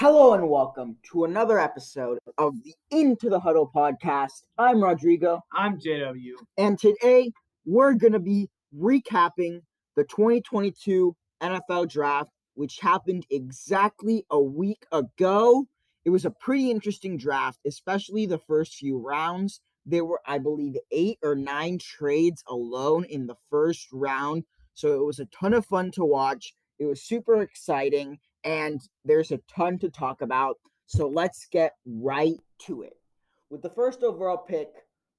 Hello and welcome to another episode of the Into the Huddle podcast. I'm Rodrigo, I'm JW. and today we're going to be recapping the 2022 NFL Draft, which happened exactly a week ago. It was a pretty interesting draft, especially the first few rounds. There were, I believe, eight or nine trades alone in the first round. So it was a ton of fun to watch. It was super exciting, and there's a ton to talk about. So let's get right to it. With the first overall pick,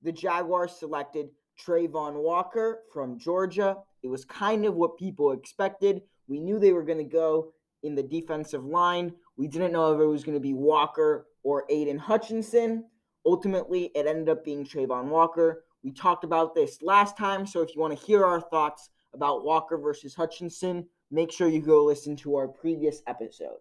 the Jaguars selected Travon Walker from Georgia. It was kind of what people expected. We knew they were going to go in the defensive line. We didn't know if it was going to be Walker or Aidan Hutchinson. Ultimately, it ended up being Travon Walker. We talked about this last time, so if you want to hear our thoughts about Walker versus Hutchinson, make sure you go listen to our previous episode.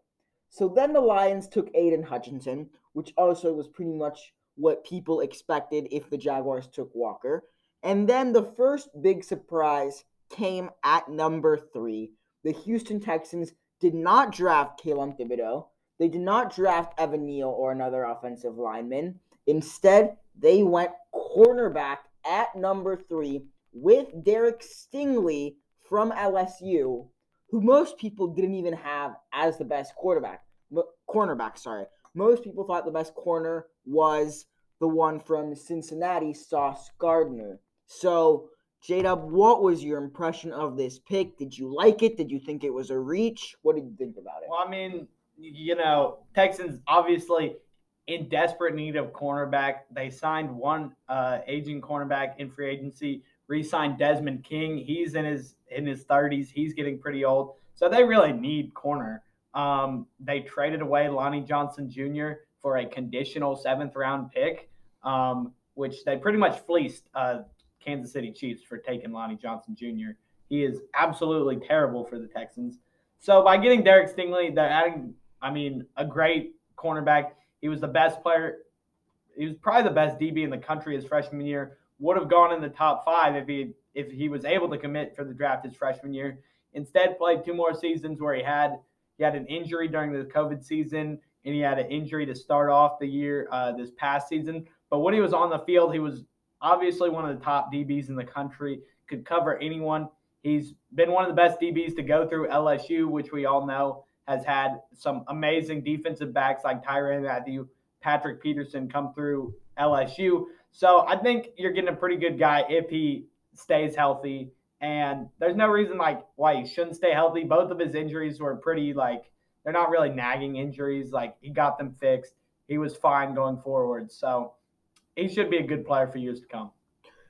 So then the Lions took Aidan Hutchinson, which also was pretty much what people expected if the Jaguars took Walker. And then the first big surprise came at number three. The Houston Texans did not draft Kayvon Thibodeaux. They did not draft Evan Neal or another offensive lineman. Instead, they went cornerback at number three with Derek Stingley from LSU, who most people didn't even have as the best quarterback, cornerback. Sorry, most people thought the best corner was the one from Cincinnati, Sauce Gardner. So, J-Dub, what was your impression of this pick? Did you like it? Did you think it was a reach? What did you think about it? Well, I mean, you know, Texans obviously in desperate need of cornerback. They signed one uh, aging cornerback in free agency, re-signed Desmond King. He's in his in his 30s. He's getting pretty old. So they really need corner. Um, they traded away Lonnie Johnson Jr. for a conditional seventh round pick, um, which they pretty much fleeced uh, Kansas City Chiefs for taking Lonnie Johnson Jr. He is absolutely terrible for the Texans. So by getting Derek Stingley, they're adding, I mean, a great cornerback. He was the best player. He was probably the best DB in the country his freshman year. Would have gone in the top five if he if he was able to commit for the draft his freshman year. Instead, played two more seasons where he had he had an injury during the COVID season and he had an injury to start off the year uh, this past season. But when he was on the field, he was obviously one of the top DBs in the country. Could cover anyone. He's been one of the best DBs to go through LSU, which we all know has had some amazing defensive backs like Tyrann Mathieu, Patrick Peterson come through LSU. So I think you're getting a pretty good guy if he stays healthy. And there's no reason like why he shouldn't stay healthy. Both of his injuries were pretty like they're not really nagging injuries. Like he got them fixed. He was fine going forward. So he should be a good player for years to come.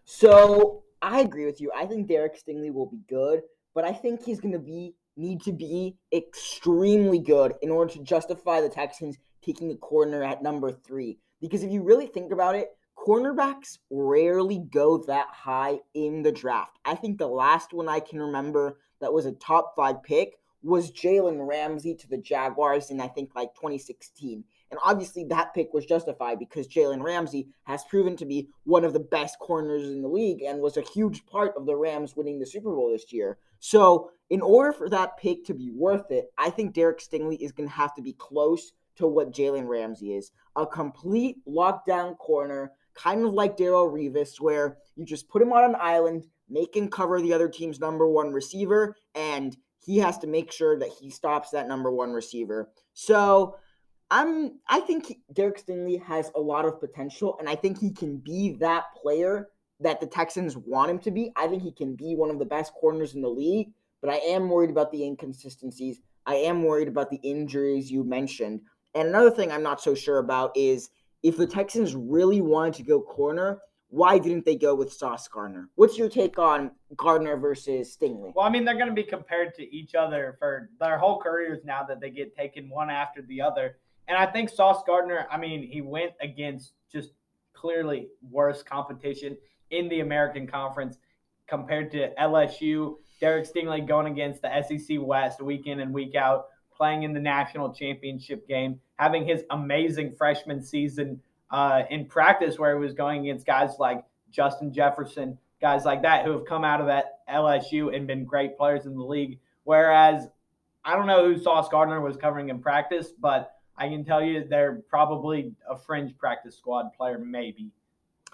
So I agree with you. I think Derek Stingley will be good, but I think he's going to be need to be extremely good in order to justify the Texans taking a corner at number three. Because if you really think about it, cornerbacks rarely go that high in the draft. I think the last one I can remember that was a top five pick was Jalen Ramsey to the Jaguars in I think like 2016. And obviously, that pick was justified because Jalen Ramsey has proven to be one of the best corners in the league and was a huge part of the Rams winning the Super Bowl this year. So, in order for that pick to be worth it, I think Derek Stingley is going to have to be close to what Jalen Ramsey is a complete lockdown corner, kind of like Darrelle Revis, where you just put him on an island, make him cover the other team's number one receiver, and he has to make sure that he stops that number one receiver. So, I'm I think Derek Stingley has a lot of potential, and I think he can be that player that the Texans want him to be. I think he can be one of the best corners in the league, but I am worried about the inconsistencies. I am worried about the injuries you mentioned. And another thing I'm not so sure about is if the Texans really wanted to go corner, why didn't they go with Sauce Gardner? What's your take on Gardner versus Stingley? Well, I mean, they're going to be compared to each other for their whole careers now that they get taken one after the other. And I think Sauce Gardner, I mean, he went against just clearly worse competition in the American Conference compared to LSU. Derek Stingley going against the SEC West week in and week out, playing in the national championship game, having his amazing freshman season uh, in practice where he was going against guys like Justin Jefferson, guys like that who have come out of that LSU and been great players in the league. Whereas I don't know who Sauce Gardner was covering in practice, but I can tell you they're probably a fringe practice squad player, maybe.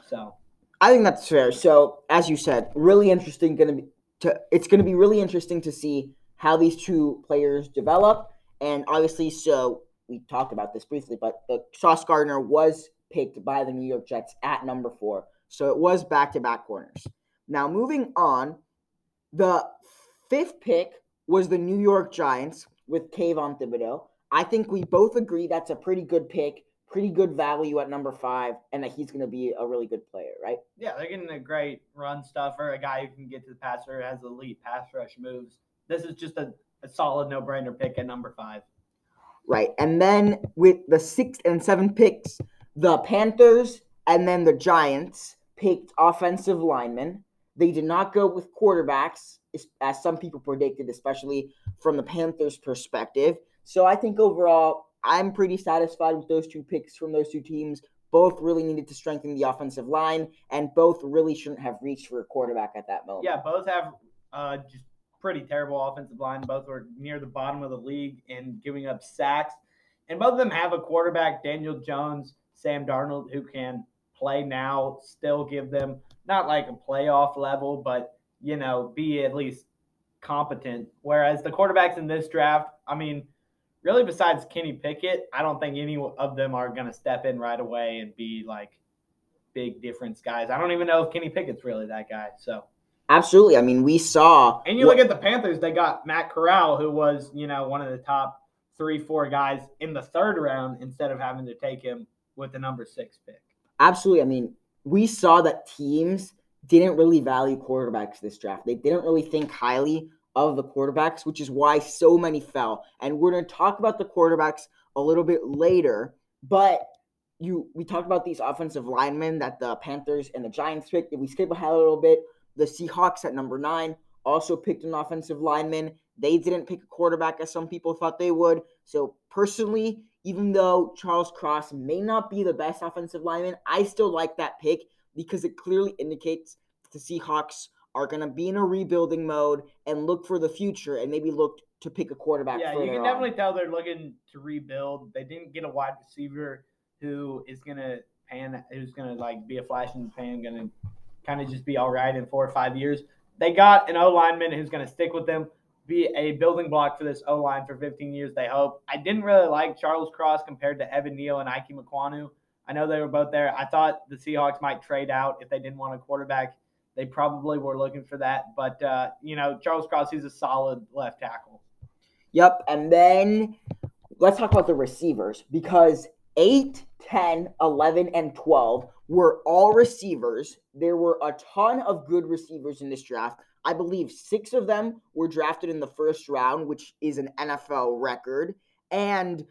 So I think that's fair. So as you said, really interesting. Going to be to it's going to be really interesting to see how these two players develop. And obviously, so we talked about this briefly, but the Sauce Gardner was picked by the New York Jets at number four. So it was back to back corners. Now, moving on, the fifth pick was the New York Giants with Kayvon Thibodeaux. I think we both agree that's a pretty good pick, pretty good value at number five, and that he's going to be a really good player, right? Yeah, they're getting a great run stuffer, a guy who can get to the passer, has elite pass rush moves. This is just a, a solid no brainer pick at number five. Right. And then with the sixth and seventh picks, the Panthers and then the Giants picked offensive linemen. They did not go with quarterbacks, as some people predicted, especially from the Panthers' perspective. So I think overall, I'm pretty satisfied with those two picks from those two teams. Both really needed to strengthen the offensive line, and both really shouldn't have reached for a quarterback at that moment. Yeah, both have uh, just pretty terrible offensive line. Both were near the bottom of the league and giving up sacks. And both of them have a quarterback, Daniel Jones, Sam Darnold, who can play now, still give them not like a playoff level, but you know, be at least competent. Whereas the quarterbacks in this draft, I mean, really besides Kenny Pickett, I don't think any of them are going to step in right away and be like big difference guys. I don't even know if Kenny Pickett's really that guy. So absolutely, I mean, we saw. And you what, look at the Panthers; they got Matt Corral, who was you know one of the top three, four guys in the third round instead of having to take him with the number six pick. Absolutely. I mean, we saw that teams didn't really value quarterbacks this draft. They didn't really think highly of the quarterbacks, which is why so many fell. And we're going to talk about the quarterbacks a little bit later, but you we talked about these offensive linemen that the Panthers and the Giants picked. If we skip ahead a little bit, the Seahawks at number 9 also picked an offensive lineman. They didn't pick a quarterback as some people thought they would. So personally, even though Charles Cross may not be the best offensive lineman, I still like that pick because it clearly indicates the Seahawks are going to be in a rebuilding mode and look for the future and maybe look to pick a quarterback. Yeah, you can definitely tell they're looking to rebuild. They didn't get a wide receiver who is going to pan, who's going to like be a flash in the pan, going to kind of just be all right in four or five years. They got an O lineman who's going to stick with them be a building block for this O line for 15 years. They hope. I didn't really like Charles Cross compared to Evan Neal and Ike Ekwonu. I know they were both there. I thought the Seahawks might trade out if they didn't want a quarterback. They probably were looking for that, but uh, you know Charles Cross, he's a solid left tackle. Yep, and then let's talk about the receivers because 8, 10, 11, and 12 were all receivers. There were a ton of good receivers in this draft. I believe six of them were drafted in the first round, which is an NFL record. And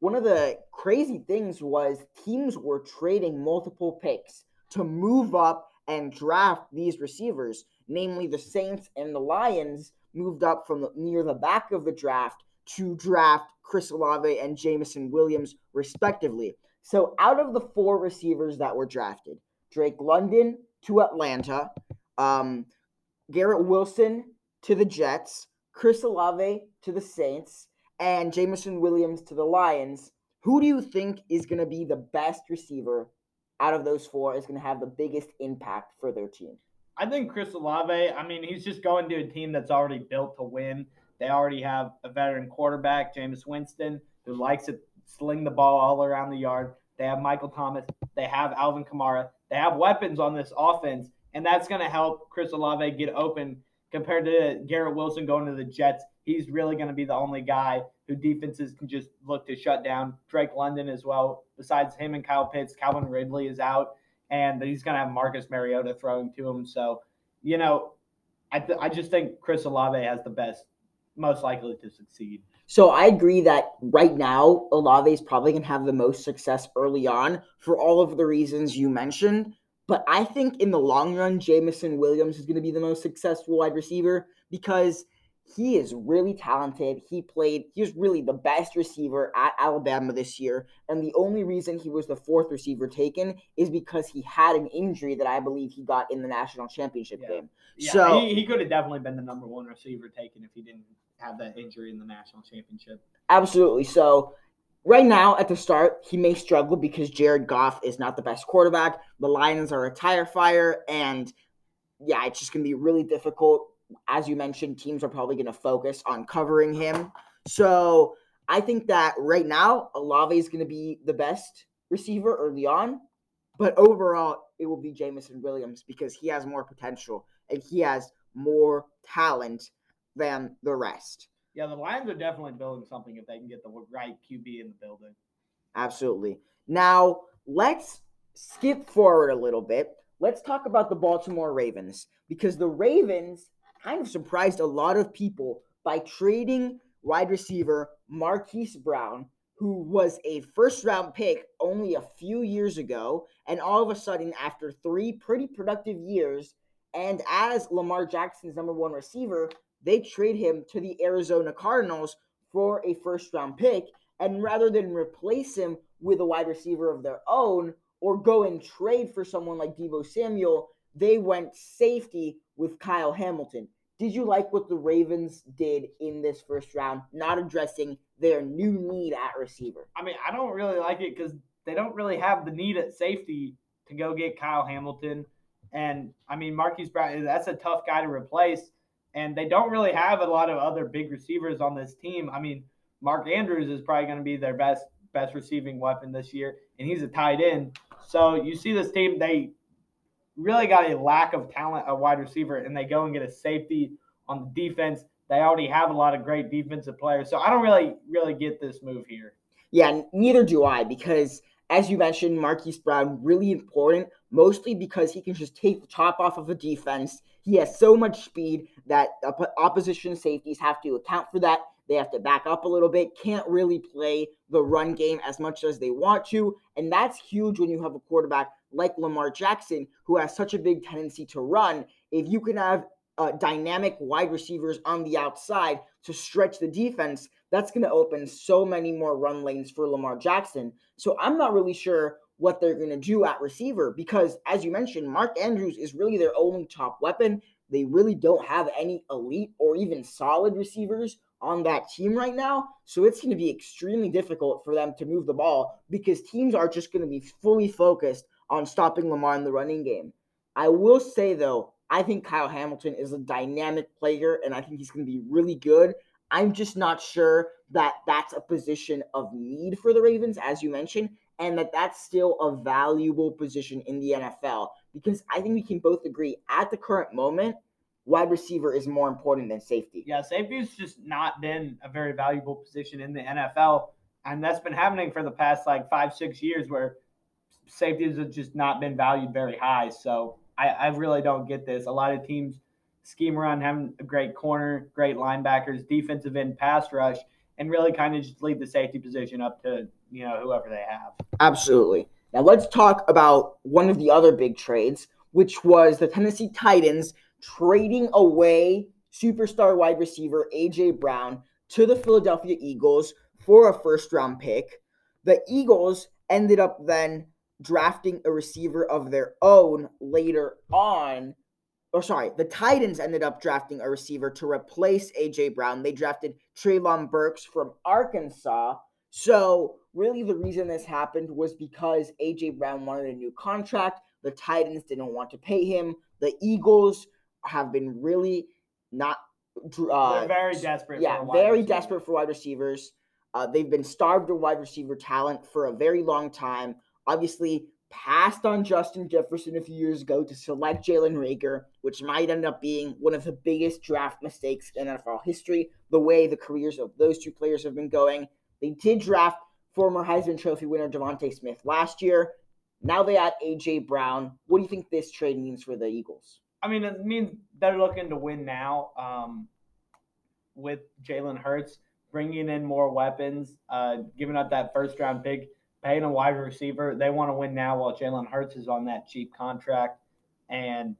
one of the crazy things was teams were trading multiple picks to move up and draft these receivers. Namely, the Saints and the Lions moved up from near the back of the draft to draft Chris Olave and Jameson Williams, respectively. So, out of the four receivers that were drafted, Drake London to Atlanta, um, Garrett Wilson to the Jets, Chris Olave to the Saints, and Jameson Williams to the Lions. Who do you think is going to be the best receiver out of those four is going to have the biggest impact for their team? I think Chris Olave, I mean, he's just going to a team that's already built to win. They already have a veteran quarterback, Jameis Winston, who likes to sling the ball all around the yard. They have Michael Thomas. They have Alvin Kamara. They have weapons on this offense and that's going to help Chris Olave get open compared to Garrett Wilson going to the Jets. He's really going to be the only guy who defenses can just look to shut down. Drake London as well. Besides him and Kyle Pitts, Calvin Ridley is out, and he's going to have Marcus Mariota throwing to him. So, you know, I, th- I just think Chris Olave has the best, most likely to succeed. So I agree that right now Olave is probably going to have the most success early on for all of the reasons you mentioned. But I think in the long run, Jameson Williams is going to be the most successful wide receiver because he is really talented. He played, he was really the best receiver at Alabama this year. And the only reason he was the fourth receiver taken is because he had an injury that I believe he got in the national championship yeah. game. Yeah, so he, he could have definitely been the number one receiver taken if he didn't have that injury in the national championship. Absolutely. So right now at the start, he may struggle because Jared Goff is not the best quarterback. The Lions are a tire fire, and yeah, it's just going to be really difficult. As you mentioned, teams are probably going to focus on covering him. So I think that right now, Olave is going to be the best receiver early on. But overall, it will be Jameson Williams because he has more potential and he has more talent than the rest. Yeah, the Lions are definitely building something if they can get the right QB in the building. Absolutely. Now, let's skip forward a little bit. Let's talk about the Baltimore Ravens because the Ravens kind of surprised a lot of people by trading wide receiver Marquise Brown, who was a first round pick only a few years ago. And all of a sudden, after three pretty productive years, and as Lamar Jackson's number one receiver, they trade him to the Arizona Cardinals for a first round pick. And rather than replace him with a wide receiver of their own or go and trade for someone like Deebo Samuel, they went safety with Kyle Hamilton. Did you like what the Ravens did in this first round, not addressing their new need at receiver? I mean, I don't really like it because they don't really have the need at safety to go get Kyle Hamilton. And I mean, Marquise Brown, that's a tough guy to replace and they don't really have a lot of other big receivers on this team. I mean, Mark Andrews is probably going to be their best best receiving weapon this year, and he's a tight end. So you see this team, they really got a lack of talent at wide receiver, and they go and get a safety on the defense. They already have a lot of great defensive players, so I don't really really get this move here. Yeah, neither do I because as you mentioned, Marquise Brown really important, mostly because he can just take the top off of a defense he has so much speed that opposition safeties have to account for that. They have to back up a little bit, can't really play the run game as much as they want to. And that's huge when you have a quarterback like Lamar Jackson, who has such a big tendency to run. If you can have uh, dynamic wide receivers on the outside to stretch the defense, that's going to open so many more run lanes for Lamar Jackson. So I'm not really sure what they're going to do at receiver because, as you mentioned, Mark Andrews is really their only top weapon. They really don't have any elite or even solid receivers on that team right now. So it's going to be extremely difficult for them to move the ball because teams are just going to be fully focused on stopping Lamar in the running game. I will say, though, I think Kyle Hamilton is a dynamic player and I think he's going to be really good. I'm just not sure that that's a position of need for the Ravens, as you mentioned and that that's still a valuable position in the NFL because I think we can both agree at the current moment, wide receiver is more important than safety. Yeah, safety's just not been a very valuable position in the NFL, and that's been happening for the past like five, six years where safeties have just not been valued very high. So I, I really don't get this. A lot of teams scheme around having a great corner, great linebackers, defensive end, pass rush, and really kind of just leave the safety position up to you know whoever they have. Absolutely. Now let's talk about one of the other big trades, which was the Tennessee Titans trading away superstar wide receiver AJ Brown to the Philadelphia Eagles for a first round pick. The Eagles ended up then drafting a receiver of their own later on or sorry, the Titans ended up drafting a receiver to replace AJ Brown. They drafted Treylon Burks from Arkansas. So, really, the reason this happened was because AJ Brown wanted a new contract. The Titans didn't want to pay him. The Eagles have been really not. Uh, They're very desperate. Yeah, very receiver. desperate for wide receivers. Uh, they've been starved of wide receiver talent for a very long time. Obviously, passed on Justin Jefferson a few years ago to select Jalen Reagor, which might end up being one of the biggest draft mistakes in NFL history, the way the careers of those two players have been going. They did draft former Heisman Trophy winner DeVonta Smith last year. Now they add A.J. Brown. What do you think this trade means for the Eagles? I mean, it means they're looking to win now um, with Jalen Hurts, bringing in more weapons, uh, giving up that first round pick paying a wide receiver. They want to win now while Jalen Hurts is on that cheap contract, and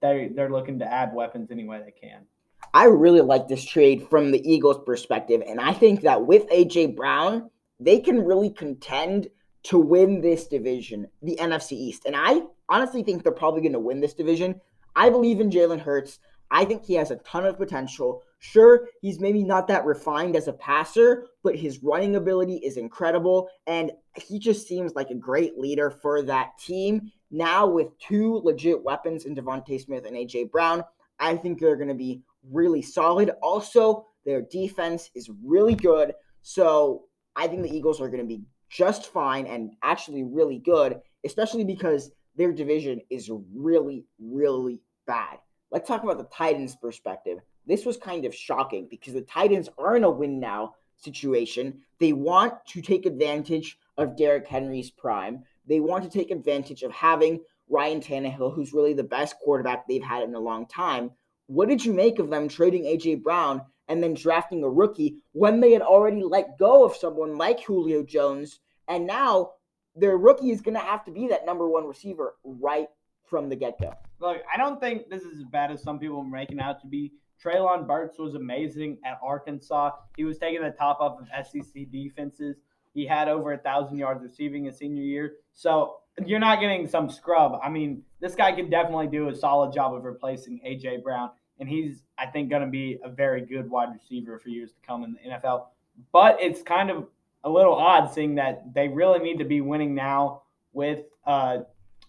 they they're looking to add weapons any way they can. I really like this trade from the Eagles' perspective, and I think that with AJ Brown, they can really contend to win this division, the NFC East. And I honestly think they're probably going to win this division. I believe in Jalen Hurts. I think he has a ton of potential. Sure, he's maybe not that refined as a passer, but his running ability is incredible, and he just seems like a great leader for that team. Now, with two legit weapons in DeVonta Smith and AJ Brown, I think they're going to be really solid. Also, their defense is really good, so I think the Eagles are going to be just fine and actually really good, especially because their division is really, really bad. Let's talk about the Titans' perspective. This was kind of shocking because the Titans are in a win now situation. They want to take advantage of Derrick Henry's prime. They want to take advantage of having Ryan Tannehill, who's really the best quarterback they've had in a long time. What did you make of them trading AJ Brown and then drafting a rookie when they had already let go of someone like Julio Jones? And now their rookie is going to have to be that number one receiver right from the get go. Look, I don't think this is as bad as some people are making out to be. Treylon Burks was amazing at Arkansas. He was taking the top off of SEC defenses. He had over a thousand yards receiving his senior year. So you're not getting some scrub. I mean, this guy can definitely do a solid job of replacing AJ Brown, and he's I think going to be a very good wide receiver for years to come in the NFL. But it's kind of a little odd seeing that they really need to be winning now with uh,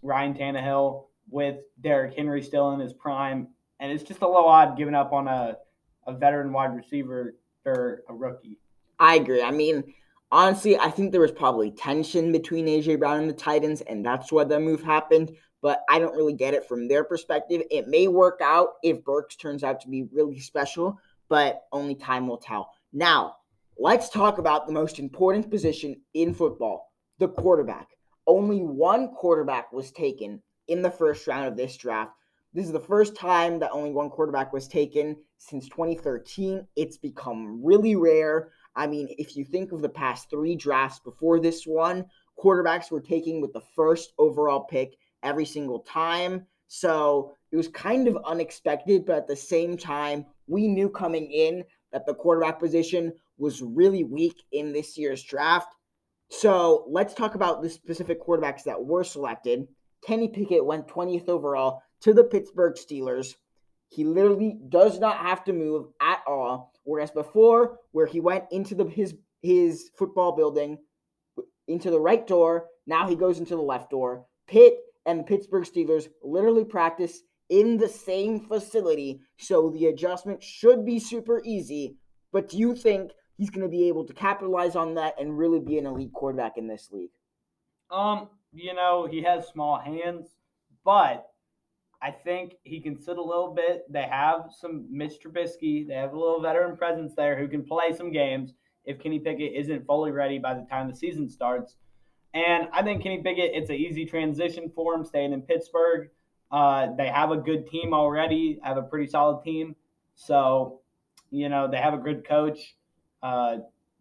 Ryan Tannehill, with Derrick Henry still in his prime, and it's just a little odd giving up on a, a veteran wide receiver for a rookie. I agree. I mean, honestly, I think there was probably tension between AJ Brown and the Titans, and that's why the move happened. But I don't really get it from their perspective. It may work out if Burks turns out to be really special, but only time will tell. Now, let's talk about the most important position in football the quarterback. Only one quarterback was taken in the first round of this draft. This is the first time that only one quarterback was taken since 2013. It's become really rare. I mean, if you think of the past three drafts before this one, quarterbacks were taken with the first overall pick every single time. So it was kind of unexpected, but at the same time, we knew coming in that the quarterback position was really weak in this year's draft. So let's talk about the specific quarterbacks that were selected. Kenny Pickett went 20th overall to the Pittsburgh Steelers. He literally does not have to move at all. Whereas before, where he went into the his his football building into the right door, now he goes into the left door. Pitt and the Pittsburgh Steelers literally practice in the same facility, so the adjustment should be super easy. But do you think he's going to be able to capitalize on that and really be an elite quarterback in this league? Um, you know, he has small hands, but I think he can sit a little bit. They have some Mitch Trubisky. They have a little veteran presence there who can play some games if Kenny Pickett isn't fully ready by the time the season starts. And I think Kenny Pickett, it's an easy transition for him staying in Pittsburgh. Uh, they have a good team already, have a pretty solid team. So, you know, they have a good coach. Uh,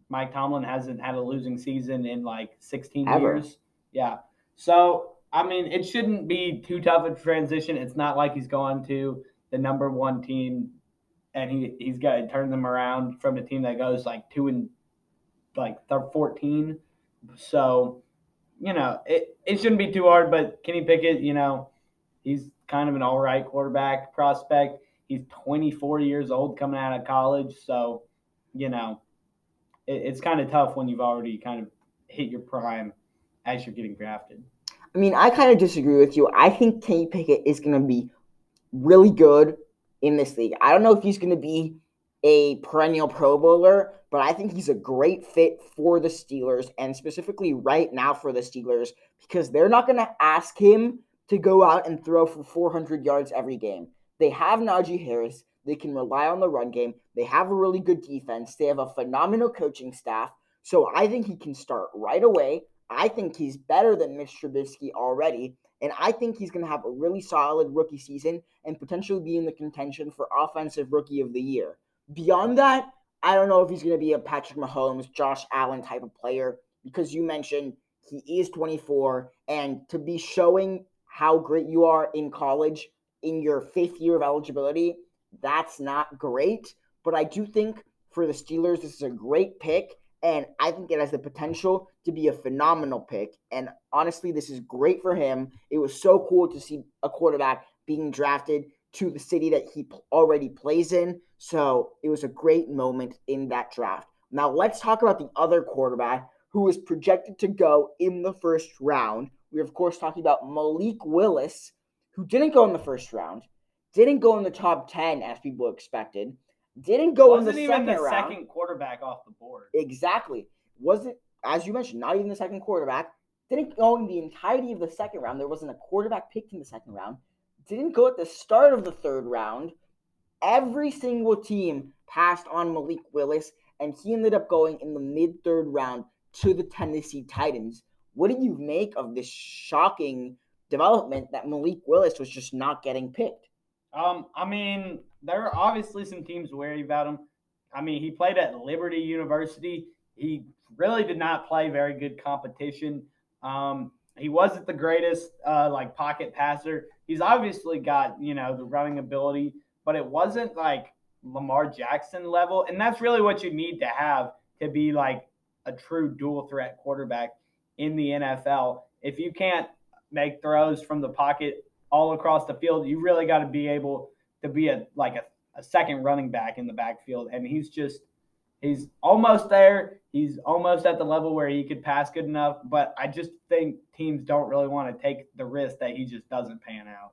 Mike Tomlin hasn't had a losing season in like 16 Ever. years. Yeah. So, I mean, it shouldn't be too tough a transition. It's not like he's going to the number one team and he, he's got to turn them around from a team that goes like two and like 14. So, you know, it, it shouldn't be too hard, but Kenny Pickett, you know, he's kind of an all right quarterback prospect. He's 24 years old coming out of college. So, you know, it, it's kind of tough when you've already kind of hit your prime as you're getting drafted. I mean, I kind of disagree with you. I think Kenny Pickett is going to be really good in this league. I don't know if he's going to be a perennial Pro Bowler, but I think he's a great fit for the Steelers and specifically right now for the Steelers because they're not going to ask him to go out and throw for 400 yards every game. They have Najee Harris. They can rely on the run game. They have a really good defense. They have a phenomenal coaching staff. So I think he can start right away. I think he's better than Mitch Trubisky already. And I think he's going to have a really solid rookie season and potentially be in the contention for Offensive Rookie of the Year. Beyond that, I don't know if he's going to be a Patrick Mahomes, Josh Allen type of player because you mentioned he is 24. And to be showing how great you are in college in your fifth year of eligibility, that's not great. But I do think for the Steelers, this is a great pick. And I think it has the potential to be a phenomenal pick. And honestly, this is great for him. It was so cool to see a quarterback being drafted to the city that he already plays in. So it was a great moment in that draft. Now let's talk about the other quarterback who was projected to go in the first round. We're of course talking about Malik Willis, who didn't go in the first round, didn't go in the top ten as people expected, didn't go Wasn't in the even second the round. second quarterback off the board. Exactly. Wasn't as you mentioned, not even the second quarterback. Didn't go in the entirety of the second round. There wasn't a quarterback picked in the second round. Didn't go at the start of the third round. Every single team passed on Malik Willis, and he ended up going in the mid third round to the Tennessee Titans. What do you make of this shocking development that Malik Willis was just not getting picked? Um, I mean, there are obviously some teams wary about him. I mean, he played at Liberty University. He really did not play very good competition. Um, he wasn't the greatest uh, like pocket passer. He's obviously got you know the running ability, but it wasn't like Lamar Jackson level, and that's really what you need to have to be like a true dual threat quarterback in the NFL. If you can't make throws from the pocket all across the field, you really got to be able to be a like a, a second running back in the backfield, and he's just he's almost there. He's almost at the level where he could pass good enough, but I just think teams don't really want to take the risk that he just doesn't pan out.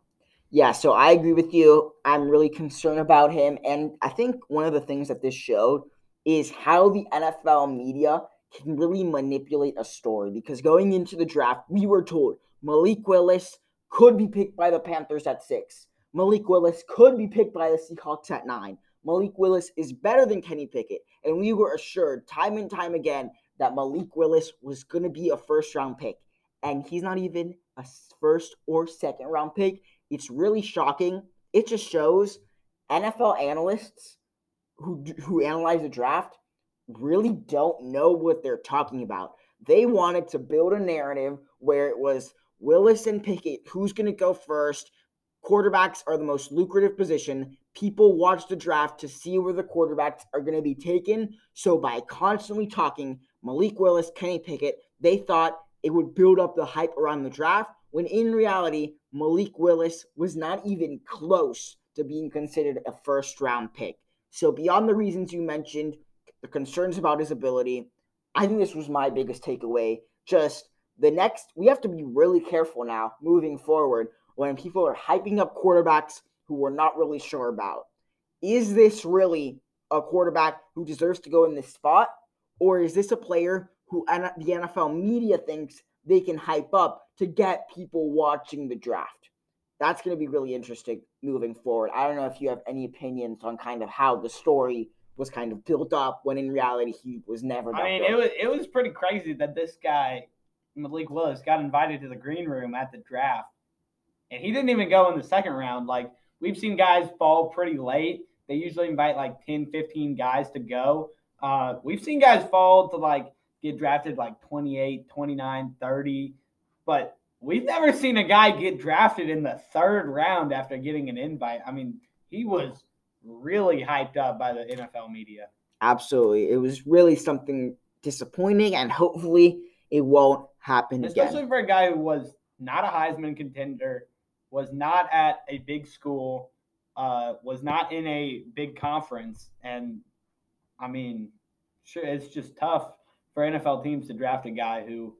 Yeah, so I agree with you. I'm really concerned about him. And I think one of the things that this showed is how the NFL media can really manipulate a story. Because going into the draft, we were told Malik Willis could be picked by the Panthers at six. Malik Willis could be picked by the Seahawks at nine. Malik Willis is better than Kenny Pickett. And we were assured time and time again that Malik Willis was going to be a first round pick. And he's not even a first or second round pick. It's really shocking. It just shows NFL analysts who who analyze the draft really don't know what they're talking about. They wanted to build a narrative where it was Willis and Pickett, who's going to go first. Quarterbacks are the most lucrative position. People watch the draft to see where the quarterbacks are going to be taken. So by constantly talking Malik Willis, Kenny Pickett, they thought it would build up the hype around the draft when in reality, Malik Willis was not even close to being considered a first round pick. So, beyond the reasons you mentioned, the concerns about his ability, I think this was my biggest takeaway. Just the next, we have to be really careful now moving forward when people are hyping up quarterbacks who we're not really sure about. Is this really a quarterback who deserves to go in this spot? Or is this a player who the NFL media thinks they can hype up to get people watching the draft. That's going to be really interesting moving forward. I don't know if you have any opinions on kind of how the story was kind of built up when in reality he was never. I mean, it was it was pretty crazy that this guy Malik Willis got invited to the green room at the draft, and he didn't even go in the second round. Like we've seen guys fall pretty late. They usually invite like 10, 15 guys to go. Uh, we've seen guys fall to like get drafted like 28, 29, 30. But we've never seen a guy get drafted in the third round after getting an invite. I mean, he was really hyped up by the NFL media. Absolutely. It was really something disappointing, and hopefully it won't happen Especially again. for a guy who was not a Heisman contender, was not at a big school, uh, was not in a big conference. And I mean, sure, it's just tough for NFL teams to draft a guy who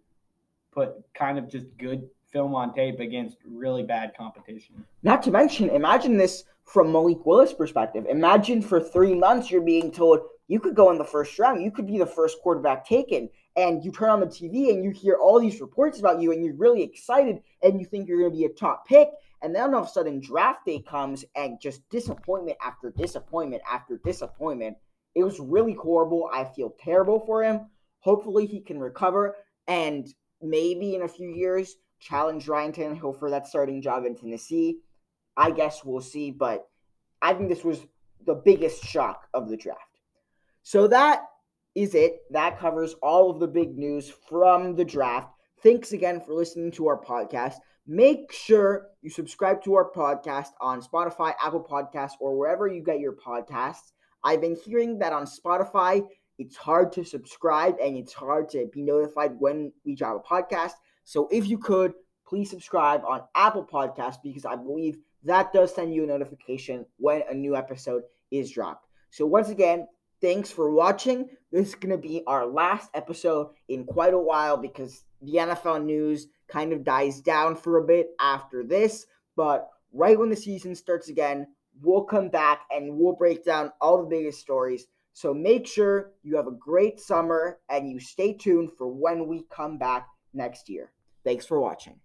put kind of just good film on tape against really bad competition. Not to mention, imagine this from Malik Willis' perspective. Imagine for three months you're being told you could go in the first round, you could be the first quarterback taken, and you turn on the TV and you hear all these reports about you, and you're really excited, and you think you're going to be a top pick, and then all of a sudden draft day comes, and just disappointment after disappointment after disappointment. It was really horrible. I feel terrible for him. Hopefully, he can recover and maybe in a few years challenge Ryan Tannehill for that starting job in Tennessee. I guess we'll see, but I think this was the biggest shock of the draft. So that is it. That covers all of the big news from the draft. Thanks again for listening to our podcast. Make sure you subscribe to our podcast on Spotify, Apple Podcasts, or wherever you get your podcasts. I've been hearing that on Spotify, it's hard to subscribe and it's hard to be notified when we drop a podcast. So if you could, please subscribe on Apple Podcasts because I believe that does send you a notification when a new episode is dropped. So, once again, thanks for watching. This is going to be our last episode in quite a while because the NFL news kind of dies down for a bit after this. But right when the season starts again, we'll come back and we'll break down all the biggest stories. So make sure you have a great summer and you stay tuned for when we come back next year. Thanks for watching.